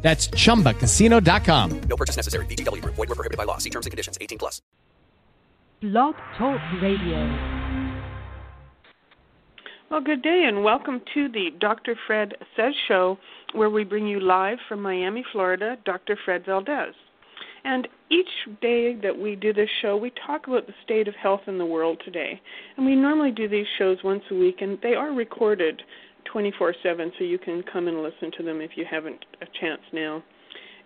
That's chumbacasino.com. No purchase necessary. VGW Group. Void were prohibited by law. See terms and conditions. 18 plus. Blog Talk Radio. Well, good day and welcome to the Dr. Fred Says Show, where we bring you live from Miami, Florida, Dr. Fred Valdes. And each day that we do this show, we talk about the state of health in the world today. And we normally do these shows once a week, and they are recorded 24 7, so you can come and listen to them if you haven't a chance now.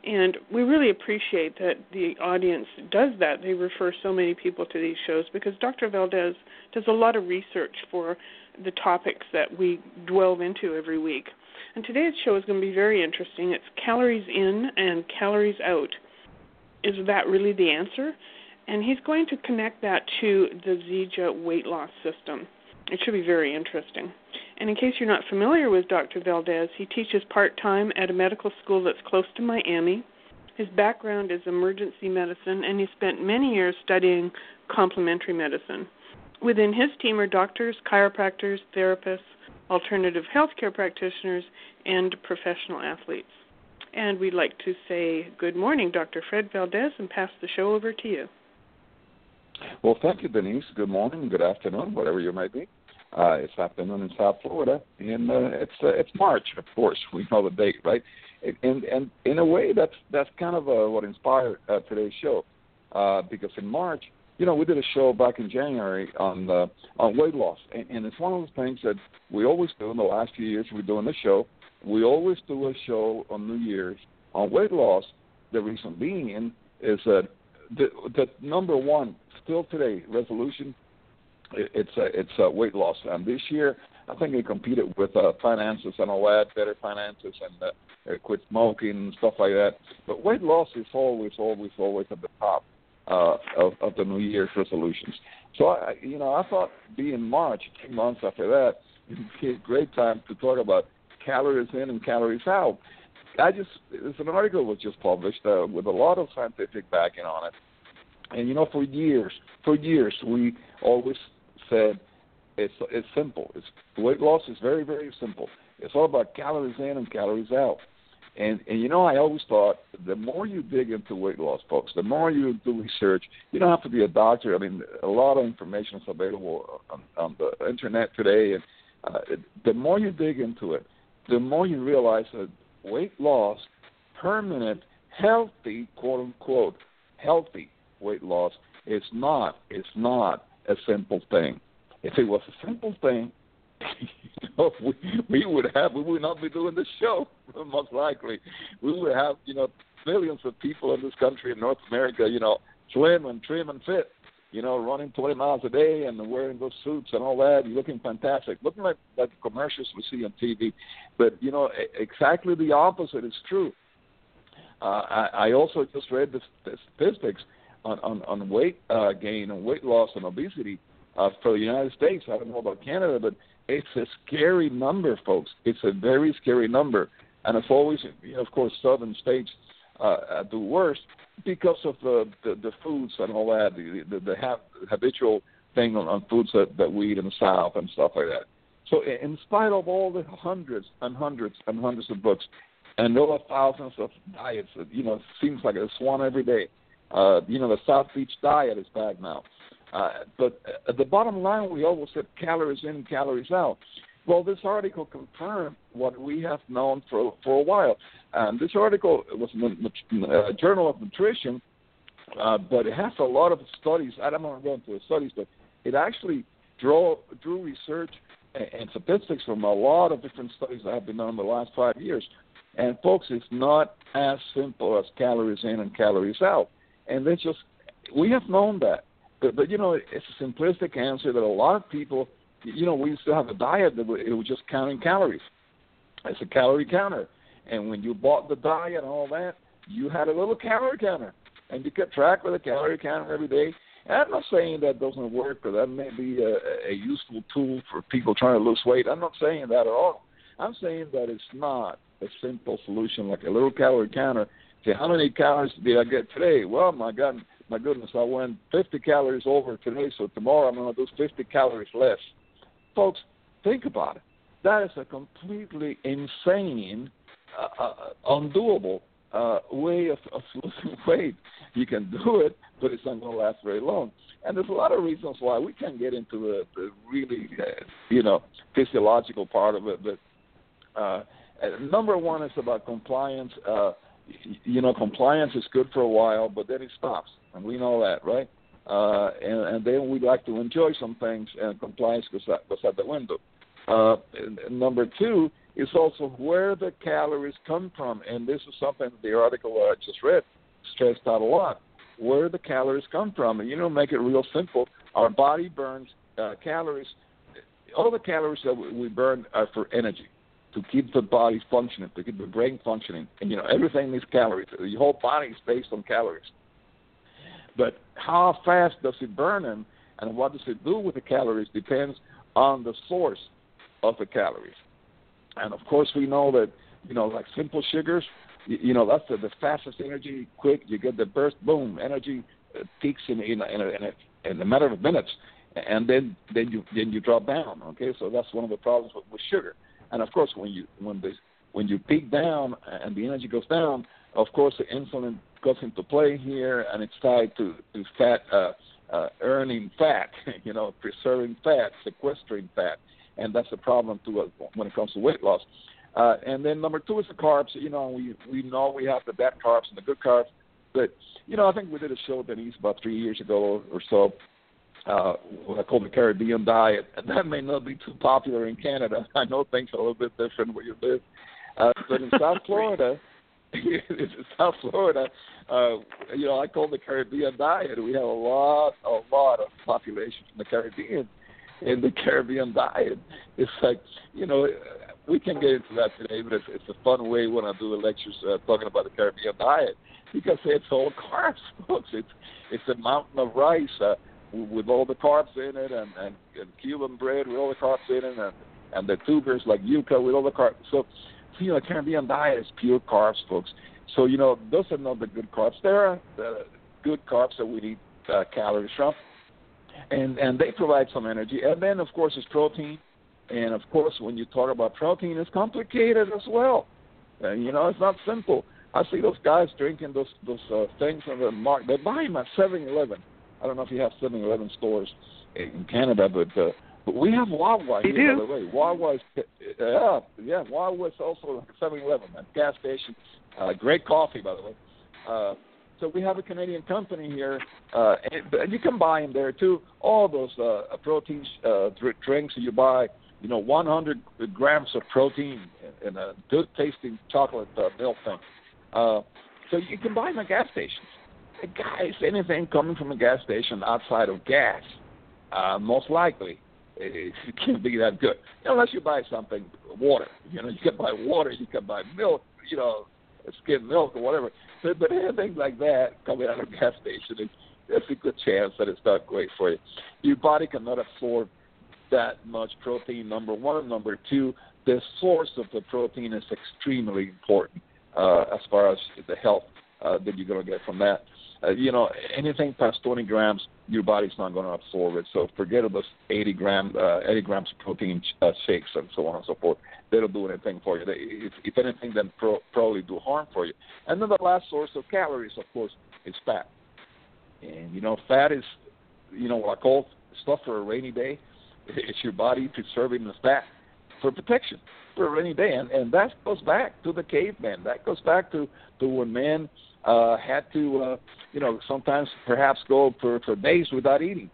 And we really appreciate that the audience does that. They refer so many people to these shows because Dr. Valdes does a lot of research for the topics that we delve into every week. And today's show is going to be very interesting. It's calories in and calories out. Is that really the answer? And he's going to connect that to the Zija weight loss system. It should be very interesting. And in case you're not familiar with Dr. Valdes, he teaches part time at a medical school that's close to Miami. His background is emergency medicine, and he spent many years studying complementary medicine. Within his team are doctors, chiropractors, therapists, alternative healthcare practitioners, and professional athletes. And we'd like to say good morning, Dr. Fred Valdes, and pass the show over to you. Well, thank you, Denise. Good morning, good afternoon, whatever you may be. Uh, it's afternoon in South Florida, and uh, it's uh, it's March, of course. We know the date, right? And and in a way, that's that's kind of uh, what inspired uh, today's show, uh, because in March, you know, we did a show back in January on uh, on weight loss, and, and it's one of those things that we always do. In the last few years, we're doing the show. We always do a show on New Year's on weight loss. The reason being is that the, the number one still today resolution it's a, it's a weight loss. And this year, I think they competed with uh, finances and all that, better finances, and uh, quit smoking and stuff like that. But weight loss is always, always, always at the top uh, of, of the New Year's resolutions. So I, you know, I thought being March, two months after that, it'd be a great time to talk about calories in and calories out. I just, there's an article was just published uh, with a lot of scientific backing on it. And you know, for years, for years, we always said it's it's simple. It's weight loss is very very simple. It's all about calories in and calories out. And and you know I always thought the more you dig into weight loss, folks, the more you do research. You don't have to be a doctor. I mean, a lot of information is available on, on the internet today, and uh, the more you dig into it, the more you realize that weight loss, permanent, healthy, quote unquote, healthy weight loss, is not. It's not a simple thing. If it was a simple thing, you know, we, we would have we would not be doing this show most likely. We would have you know millions of people in this country in North America, you know, slim and trim and fit, you know, running 20 miles a day and wearing those suits and all that, looking fantastic, looking like like the commercials we see on TV. But you know, exactly the opposite is true. Uh, I, I also just read the, the statistics on on, on weight uh, gain and weight loss and obesity uh, for the United States. I don't know about Canada, but it's a scary number, folks. It's a very scary number, and it's always, you know, of course, southern states uh, do worst because of the, the the foods and all that, the the, the ha- habitual thing on, on foods that that we eat in the South and stuff like that. So, in spite of all the hundreds and hundreds and hundreds of books, and over thousands of diets, you know, it seems like it's one every day. Uh, you know, the South Beach diet is bad now. Uh, but at the bottom line, we always said calories in, calories out. Well, this article confirmed what we have known for for a while. And this article was in the uh, Journal of Nutrition, uh, but it has a lot of studies. I don't want to go into the studies, but it actually drew drew research and, and statistics from a lot of different studies that have been done in the last five years. And folks, it's not as simple as calories in and calories out and they just we have known that. But, but you know, it's a simplistic answer that a lot of people, you know, we used to have a diet that it was just counting calories. It's a calorie counter, and when you bought the diet and all that, you had a little calorie counter, and you kept track with a calorie counter every day. And I'm not saying that doesn't work, or that may be a, a useful tool for people trying to lose weight. I'm not saying that at all. I'm saying that it's not a simple solution like a little calorie counter. Say, how many calories did I get today? Well, my God, my goodness, I went 50 calories over today, so tomorrow I'm going to do 50 calories less. Folks, think about it. That is a completely insane, uh, uh, undoable uh, way of, of losing weight. You can do it, but it's not going to last very long. And there's a lot of reasons why we can't get into the, the really, uh, you know, physiological part of it. But uh, number one is about compliance. Uh, you know, compliance is good for a while, but then it stops, and we know that, right? Uh, and, and then we like to enjoy some things, and compliance goes out, goes out the window. Uh, number two is also where the calories come from, and this is something the article I just read stressed out a lot. Where the calories come from, and you know, make it real simple. Our body burns uh, calories. All the calories that we burn are for energy, to keep the body functioning, to keep the brain functioning, and you know, everything needs calories. The whole body is based on calories. But how fast does it burn them, and what does it do with the calories depends on the source of the calories. And of course, we know that you know, like simple sugars, you, you know, that's the, the fastest energy, quick. You get the burst, boom, energy uh, peaks in in in a, in, a, in a matter of minutes, and then then you then you drop down. Okay, so that's one of the problems with, with sugar. And of course, when you when the when you peak down and the energy goes down, of course, the insulin goes into play here, and it's tied to to fat. Uh, uh, earning fat, you know, preserving fat, sequestering fat and that's a problem too uh, when it comes to weight loss. Uh, and then number two is the carbs. You know, we we know we have the bad carbs and the good carbs, but you know, I think we did a show Denise about three years ago or so. Uh, what I call the Caribbean diet, and that may not be too popular in Canada. I know things are a little bit different where you live, uh, but in South Florida, in South Florida, uh, you know, I call the Caribbean diet. We have a lot, a lot of population from the Caribbean, in the Caribbean diet. It's like, you know, we can get into that today, but it's, it's a fun way when I do the lectures uh, talking about the Caribbean diet because it's all carbs, folks. It's it's a mountain of rice uh, with all the carbs in it, and, and, and Cuban bread with all the carbs in it, and and the tubers like yuca with all the carbs. So, you know, the Caribbean diet is pure carbs, folks. So you know, those are not the good carbs. There are the good carbs that we need uh, calories from and and they provide some energy. And then of course is protein, and of course when you talk about protein, it's complicated as well. You know it's not simple. I see those guys drinking those those uh, things on the market. They buy them at Seven Eleven. I don't know if you have Seven Eleven stores in Canada, but uh, but we have Wawa here, do. by the way. Wawa is yeah yeah Wawa is also Seven Eleven, a gas station. Uh, great coffee, by the way. Uh, so we have a Canadian company here, uh, and, and you can buy them there too. All those uh, protein uh, drinks you buy, you know, 100 grams of protein in a good tasting chocolate uh, milk thing. Uh, so you can buy them at gas stations. Guys, anything coming from a gas station outside of gas, uh, most likely it, it can't be that good unless you buy something water. You know, you can buy water, you can buy milk, you know, skim milk or whatever. But, but anything like that coming out of a gas station, there's a good chance that it's not great for you. Your body cannot absorb that much protein. Number one, number two, the source of the protein is extremely important uh, as far as the health uh, that you're going to get from that. Uh, you know, anything past 20 grams, your body's not going to absorb it. So forget about 80 gram, uh, 80 grams of protein uh, shakes and so on and so forth they don't do anything for you. They, if, if anything, then pro, probably do harm for you. And then the last source of calories, of course, is fat. And you know, fat is, you know, what I call stuff for a rainy day. It's your body preserving the fat for protection for a rainy day, and and that goes back to the caveman. That goes back to to when men uh, had to, uh, you know, sometimes perhaps go for for days without eating.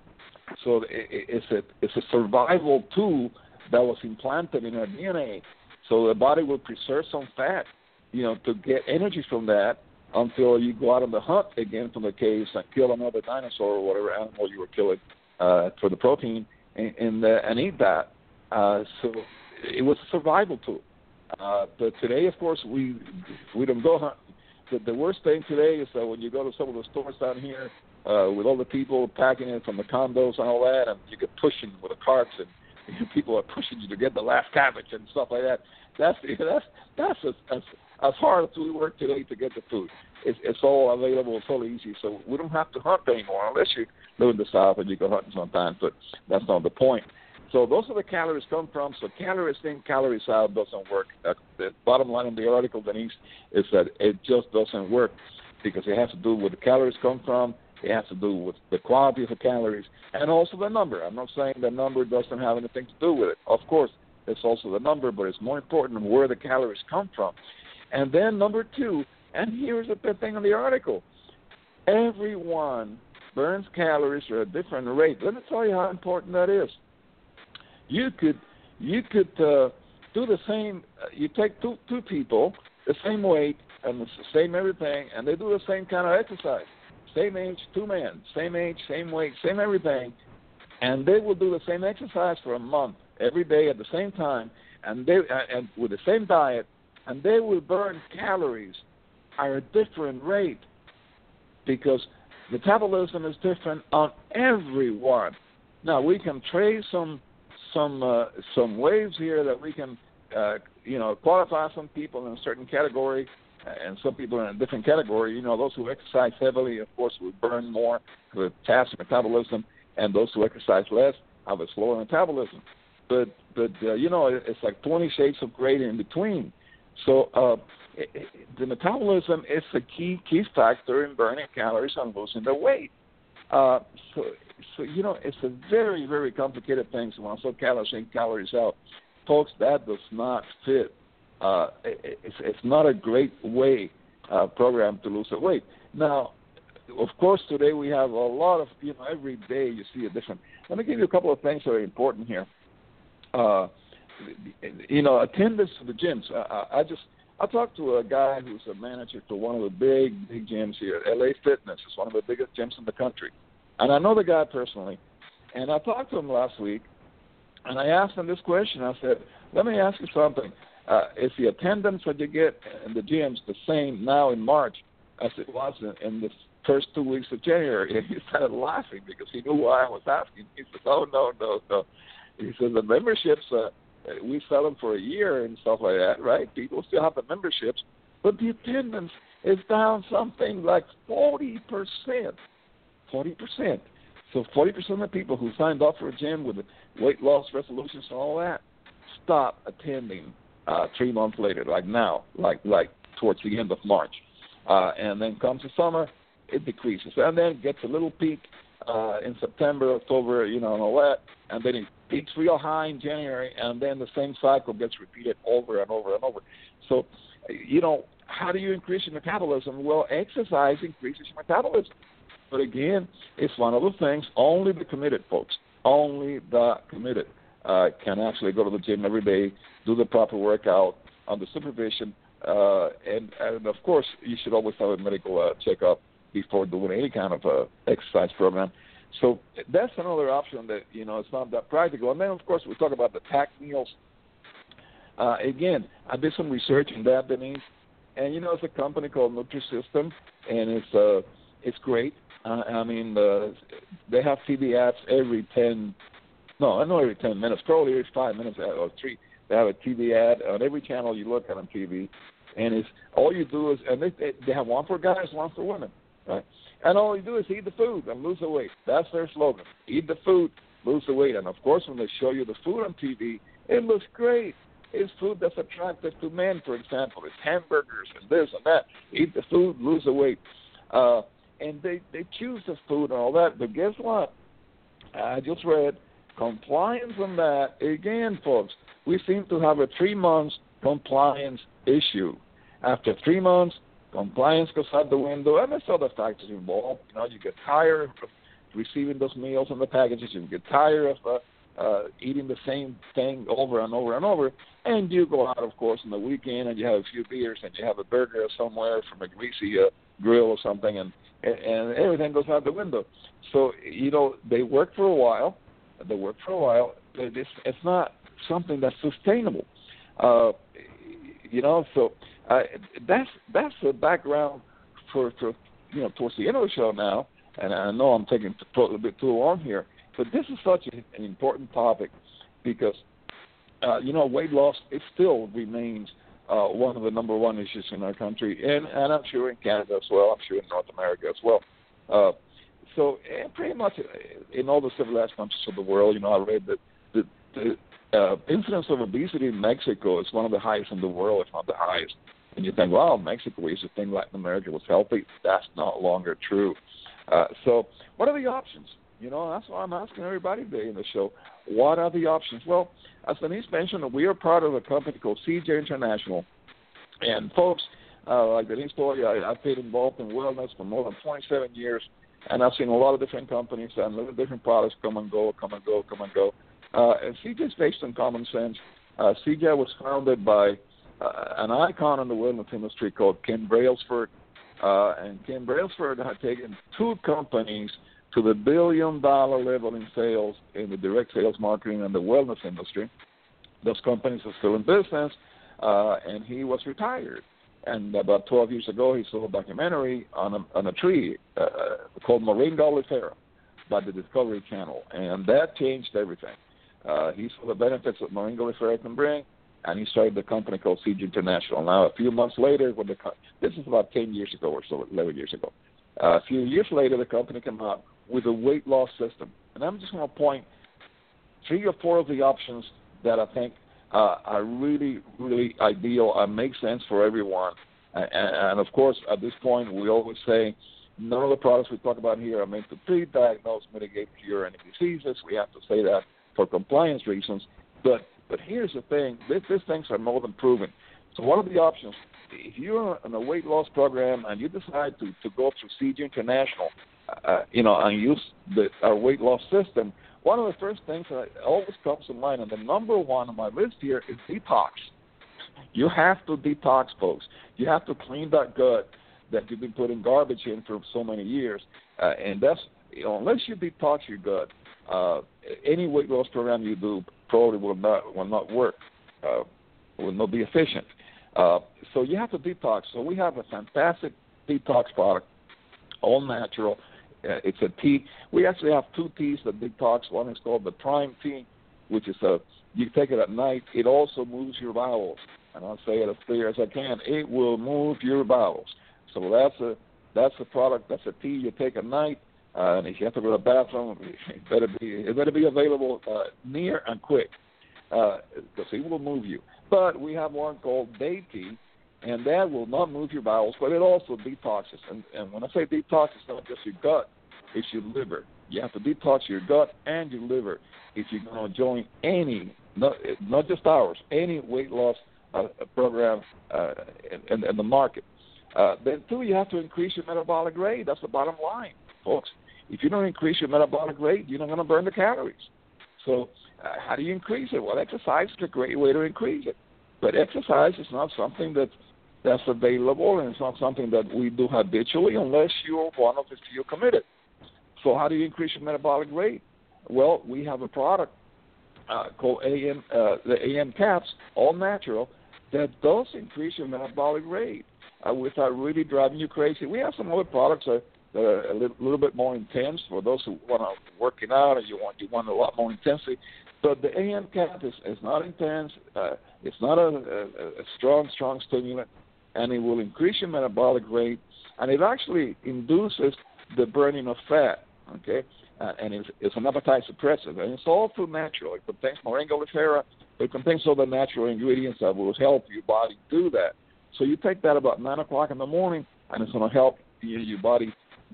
So it, it's a it's a survival tool that was implanted in our DNA. So the body will preserve some fat, you know, to get energy from that until you go out on the hunt again from the caves and kill another dinosaur or whatever animal you were killing uh, for the protein and and, uh, and eat that. Uh, so it was a survival tool. Uh, but today, of course, we we don't go hunt. the, the worst thing today is that when you go to some of the stores down here, uh, with all the people packing in from the condos and all that, and you get pushing with the carts, and, people are pushing you to get the last cabbage and stuff like that. That's that's that's as as, as hard as we work today to get the food. It's, it's all available. It's all easy. So we don't have to hunt anymore unless you live in the south and you go hunting sometimes. But that's not the point. So those are the calories come from. So calories in, calories out doesn't work. Uh, the bottom line in the article, Denise, is that it just doesn't work because it has to do with the calories come from. It has to do with the quality of the calories and also the number. I'm not saying the number doesn't have anything to do with it. Of course, it's also the number, but it's more important where the calories come from. And then number two, and here's the thing on the article: everyone burns calories at a different rate. Let me tell you how important that is you could you could uh, do the same. Uh, you take two two people, the same weight and the same everything, and they do the same kind of exercise. Same age, two men, same age, same weight, same everything, and they will do the same exercise for a month, every day at the same time, and they uh, and with the same diet, and they will burn calories at a different rate because metabolism is different on everyone. Now we can trace some some uh, some waves here that we can uh, you know qualify some people in a certain category and some people in a different category. You know, those who exercise heavily, of course, will burn more with faster metabolism, and those who exercise less have a slower metabolism. But but uh, you know, it's like 20 shades of gray in between. So uh, it, it, the metabolism is a key key factor in burning calories and losing the weight. Uh, so so you know it's a very very complicated thing. So when I say calories in, calories out, folks, that does not fit. Uh, it, it's it's not a great way uh, program to lose weight. Now, of course, today we have a lot of you know every day you see a different. Let me give you a couple of things that are important here. Uh, you know, attendance to the gyms. I, I just I talked to a guy who's a manager for one of the big big gyms here. LA Fitness is one of the biggest gyms in the country. And I know the guy personally. And I talked to him last week, and I asked him this question. I said, let me ask you something. Uh, is the attendance that you get in the gyms the same now in March as it was in, in the first two weeks of January? And he started laughing because he knew why I was asking. He said, oh, no, no, no. He said, the memberships, uh, we sell them for a year and stuff like that, right? People still have the memberships, but the attendance is down something like 40%. 40%. So 40% of the people who signed up for a gym with weight loss resolutions and all that stop attending uh, three months later, like now, like like towards the end of March. Uh, and then comes the summer, it decreases. And then gets a little peak uh, in September, October, you know, and all that. And then it peaks real high in January, and then the same cycle gets repeated over and over and over. So, you know, how do you increase your metabolism? Well, exercise increases your metabolism. But again, it's one of the things only the committed folks, only the committed uh, can actually go to the gym every day, do the proper workout under supervision, uh, and and of course you should always have a medical uh, checkup before doing any kind of uh, exercise program. So that's another option that you know it's not that practical. And then of course we talk about the packed meals. Uh, again, I did some research in that, Denise, and you know it's a company called Nutrisystem, and it's uh, it's great. Uh, I mean, uh, they have TV ads every ten, no, not every ten minutes, probably every five minutes or three. They have a TV ad on every channel you look at on TV, and it's all you do is, and they they have one for guys, one for women, right? And all you do is eat the food and lose the weight. That's their slogan: eat the food, lose the weight. And of course, when they show you the food on TV, it looks great. It's food that's attractive to men, for example. It's hamburgers and this and that. Eat the food, lose the weight. Uh, and they they choose the food and all that. But guess what? I just read compliance on that again, folks. We seem to have a three months compliance issue. After three months, compliance goes out the window, and there's other factors involved. You know, you get tired of receiving those meals in the packages. You get tired of uh, uh, eating the same thing over and over and over, and you go out, of course, on the weekend and you have a few beers and you have a burger somewhere from a greasy uh, grill or something, and and, everything goes out the window. So you know they work for a while, they work for a while. But it's it's not something that's sustainable. Uh, you know, so uh, that's that's the background for for you know towards the end of the show now. And I know I'm taking a little bit too long here, but this is such an important topic because uh, you know weight loss it still remains uh, one of the number one issues in our country, and and I'm sure in Canada as well. I'm sure in North America as well. Uh, so pretty much in all the civilized countries of the world, you know, I read that the, the uh, incidence of obesity in Mexico is one of the highest in the world, if not the highest. And you think, wow, Mexico used to think Latin America was healthy. That's not longer true. Uh, so, what are the options? You know, that's why I'm asking everybody today in the show. What are the options? Well, as Denise mentioned, we are part of a company called Zija International. And folks, uh, like Denise told you, I, I've been involved in wellness for more than 27 years, and I've seen a lot of different companies and a lot of different products come and go, come and go, come and go. Uh, and Zija is based on common sense. Uh, Zija was founded by uh, an icon in the wellness industry called Ken Brailsford. Uh, and Ken Brailsford had taken two companies – to the billion dollar level in sales in the direct sales marketing and the wellness industry. Those companies are still in business, uh, and he was retired. And about 12 years ago, he saw a documentary on a, on a tree uh, called Moringa oleifera by the Discovery Channel, and that changed everything. Uh, he saw the benefits that Moringa oleifera can bring, and he started the company called Zija International. Now, a few months later, when the this is about 10 years ago or so, 11 years ago, uh, a few years later, the company came out with a weight loss system. And I'm just going to point three or four of the options that I think uh, are really, really ideal and make sense for everyone. And, and, of course, at this point, we always say none of the products we talk about here are meant to treat, diagnose, mitigate, cure any diseases. We have to say that for compliance reasons. But but here's the thing: these, things are more than proven. So what are the options? If you're in a weight loss program and you decide to, to go through Zija International, uh, you know, and use the our weight loss system, one of the first things that always comes to mind, and the number one on my list here is detox. You have to detox, folks. You have to clean that gut that you've been putting garbage in for so many years, uh, and that's you know, unless you detox your gut, uh, any weight loss program you do probably will not will not work, uh, will not be efficient. Uh, so you have to detox. So we have a fantastic detox product, all natural. Uh, it's a tea. We actually have two teas that detox. One is called the Prime Tea, which is a you take it at night. It also moves your bowels, and I'll say it as clear as I can. It will move your bowels. So that's a that's a product. That's a tea you take at night. Uh, and if you have to go to the bathroom, it better be it better be available uh, near and quick, because uh, it will move you. But we have one called Day Tea, and that will not move your bowels, but it also detoxes. And, and when I say detox, it's not just your gut; it's your liver. You have to detox your gut and your liver if you're going to join any, not not just ours, any weight loss uh, program uh, in, in the market. Uh, then two, you have to increase your metabolic rate. That's the bottom line, folks. If you don't increase your metabolic rate, you're not going to burn the calories. So, uh, how do you increase it? Well, exercise is a great way to increase it. But exercise is not something that's that's available, and it's not something that we do habitually unless you're one of the few committed. So how do you increase your metabolic rate? Well, we have a product uh, called AM, uh, the AM caps, all natural, that does increase your metabolic rate uh, without really driving you crazy. We have some other products that, that are a little, little bit more intense for those who want to working out and you want you want a lot more intensity. But the AM cap is, is not intense. Uh, it's not a, a, a strong, strong stimulant and it will increase your metabolic rate, and it actually induces the burning of fat. Okay, uh, and it's, it's an appetite suppressor, and it's all through natural. It contains moringa oleifera. It contains all the natural ingredients that will help your body do that. So you take that about nine o'clock in the morning, and it's going to help your, your body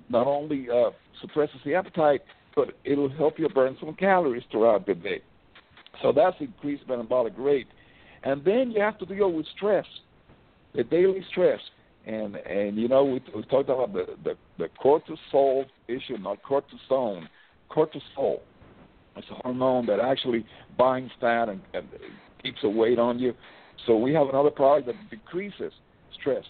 not only uh, suppresses the appetite, but it'll help you burn some calories throughout the day. So that's increased metabolic rate. And then you have to deal with stress the daily stress. And and you know we, we talked about the, the the cortisol issue, not cortisone. Cortisol. It's a hormone that actually binds fat and, and keeps a weight on you. So we have another product that decreases stress.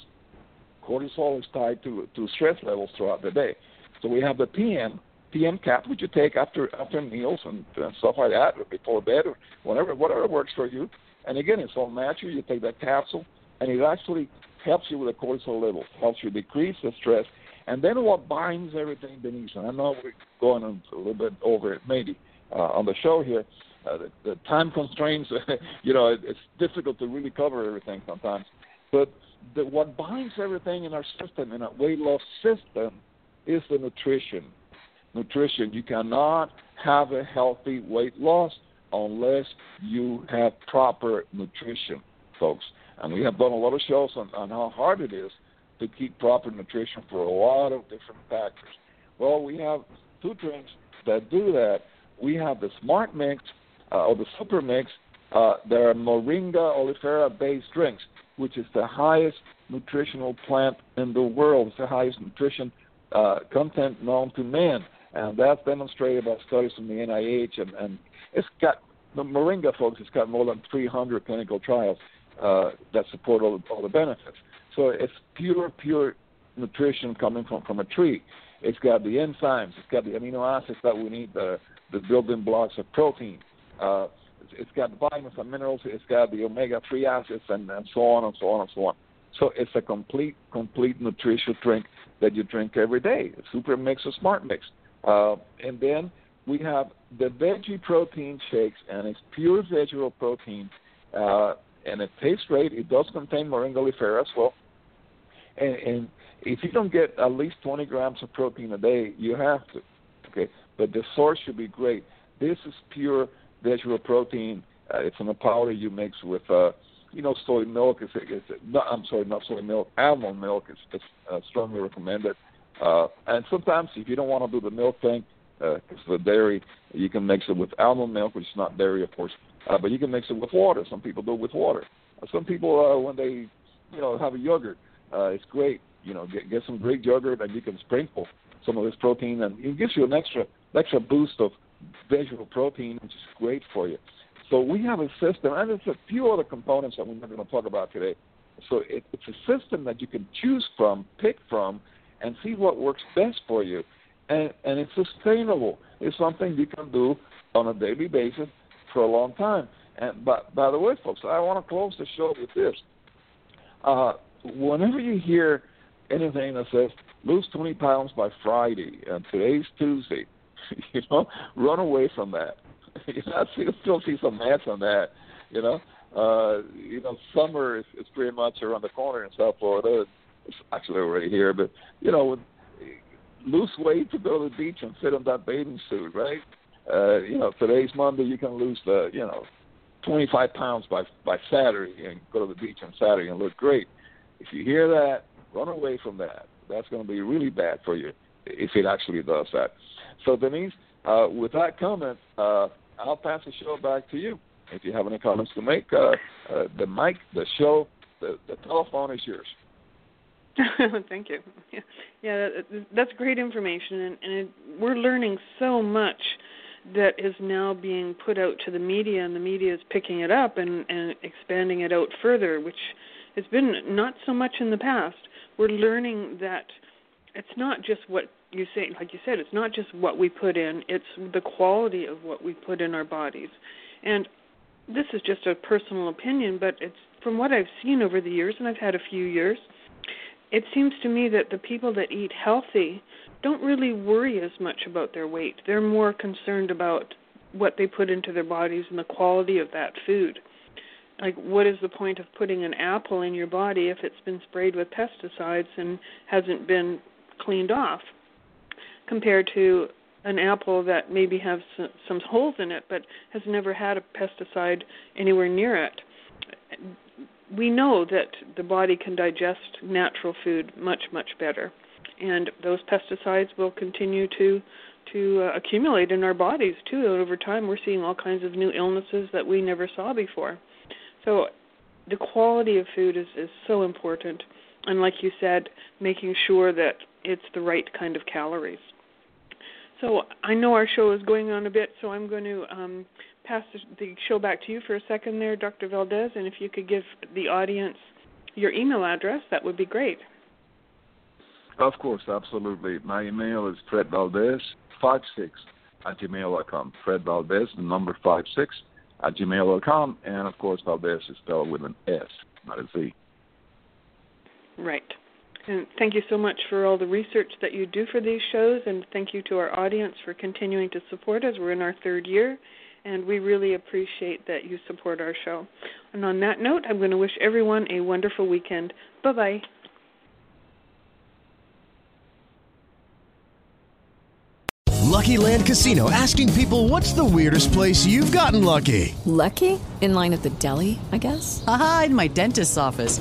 Cortisol is tied to to stress levels throughout the day. So we have the PM PM cap, which you take after after meals and, and stuff like that, or before bed, or whatever whatever works for you. And again, it's all natural. You take that capsule, and it actually helps you with the cortisol levels, helps you decrease the stress, and then what binds everything, Denise, and I know we're going a little bit over it maybe uh, on the show here, uh, the, the time constraints, you know, it, it's difficult to really cover everything sometimes. But the, what binds everything in our system, in our weight loss system, is the nutrition. Nutrition. You cannot have a healthy weight loss unless you have proper nutrition, folks. And we have done a lot of shows on, on how hard it is to keep proper nutrition for a lot of different factors. Well, we have two drinks that do that. We have the Smart Mix uh, or the Super Mix. Uh, there are Moringa oleifera based drinks, which is the highest nutritional plant in the world. It's the highest nutrition uh, content known to man. And that's demonstrated by studies from the NIH. And, and it's got, the Moringa, folks, it's got more than 300 clinical trials uh, that support all, all the benefits. So it's pure, pure nutrition coming from, from a tree. It's got the enzymes, it's got the amino acids that we need, the, the building blocks of protein. Uh, it's, got the vitamins and minerals, it's got the omega 3 acids, and, and so on and so on and so on. So it's a complete, complete nutritious drink that you drink every day. A super mix or smart mix. Uh, and then we have the veggie protein shakes, and it's pure vegetable protein, uh, and it tastes great. It does contain moringa well. And, and if you don't get at least 20 grams of protein a day, you have to. Okay, but the source should be great. This is pure vegetable protein. Uh, it's in a powder you mix with, uh, you know, soy milk. It's, it's not, I'm sorry, not soy milk. Almond milk is it's, uh, strongly recommended. Uh, and sometimes, if you don't want to do the milk thing, because uh, the dairy, you can mix it with almond milk, which is not dairy, of course. Uh, but you can mix it with water. Some people do it with water. Uh, some people, uh, when they, you know, have a yogurt, uh, it's great. You know, get get some Greek yogurt and you can sprinkle some of this protein, and it gives you an extra extra boost of vegetable protein, which is great for you. So we have a system, and there's a few other components that we're not going to talk about today. So it, it's a system that you can choose from, pick from, and see what works best for you. And, and it's sustainable. It's something you can do on a daily basis for a long time. And but by the way, folks, I want to close the show with this. Uh, whenever you hear anything that says lose 20 pounds by Friday and today's Tuesday, you know, run away from that. you know, I still, still see some ads on that. You know, uh, you know, summer is, is pretty much around the corner in South Florida. It's actually already here, but you know, lose weight to go to the beach and fit on that bathing suit, right? Uh, you know, today's Monday, you can lose the, you know, 25 pounds by by Saturday and go to the beach on Saturday and look great. If you hear that, run away from that. That's going to be really bad for you if it actually does that. So, Denise, uh, with that comment, uh, I'll pass the show back to you. If you have any comments to make, uh, uh, the mic, the show, the, the telephone is yours. Thank you. Yeah, yeah that's great information, and, and it, we're learning so much that is now being put out to the media, and the media is picking it up and, and expanding it out further, which has been not so much in the past. We're learning that it's not just what you say, like you said, it's not just what we put in; it's the quality of what we put in our bodies. And this is just a personal opinion, but it's from what I've seen over the years, and I've had a few years. It seems to me that the people that eat healthy don't really worry as much about their weight. They're more concerned about what they put into their bodies and the quality of that food. Like what is the point of putting an apple in your body if it's been sprayed with pesticides and hasn't been cleaned off? Compared to an apple that maybe has some, holes in it but has never had a pesticide anywhere near it we know that the body can digest natural food much much better and those pesticides will continue to to uh, accumulate in our bodies too and over time we're seeing all kinds of new illnesses that we never saw before so the quality of food is, is so important. And like you said, making sure that it's the right kind of calories. So I know our show is going on a bit, so I'm going to um, pass the show back to you for a second there, Dr. Valdes, and if you could give the audience your email address, that would be great. Of course, absolutely. My email is fredvaldes56 at gmail.com. Fred Valdes, the number 56 at gmail.com. And of course, Valdes is spelled with an S, not a Z. Right. And thank you so much for all the research that you do for these shows, and thank you to our audience for continuing to support us. We're in our third year, and we really appreciate that you support our show. And on that note, I'm going to wish everyone a wonderful weekend. Bye bye. Lucky Land Casino asking people what's the weirdest place you've gotten lucky? Lucky? In line at the deli, I guess? Aha, in my dentist's office.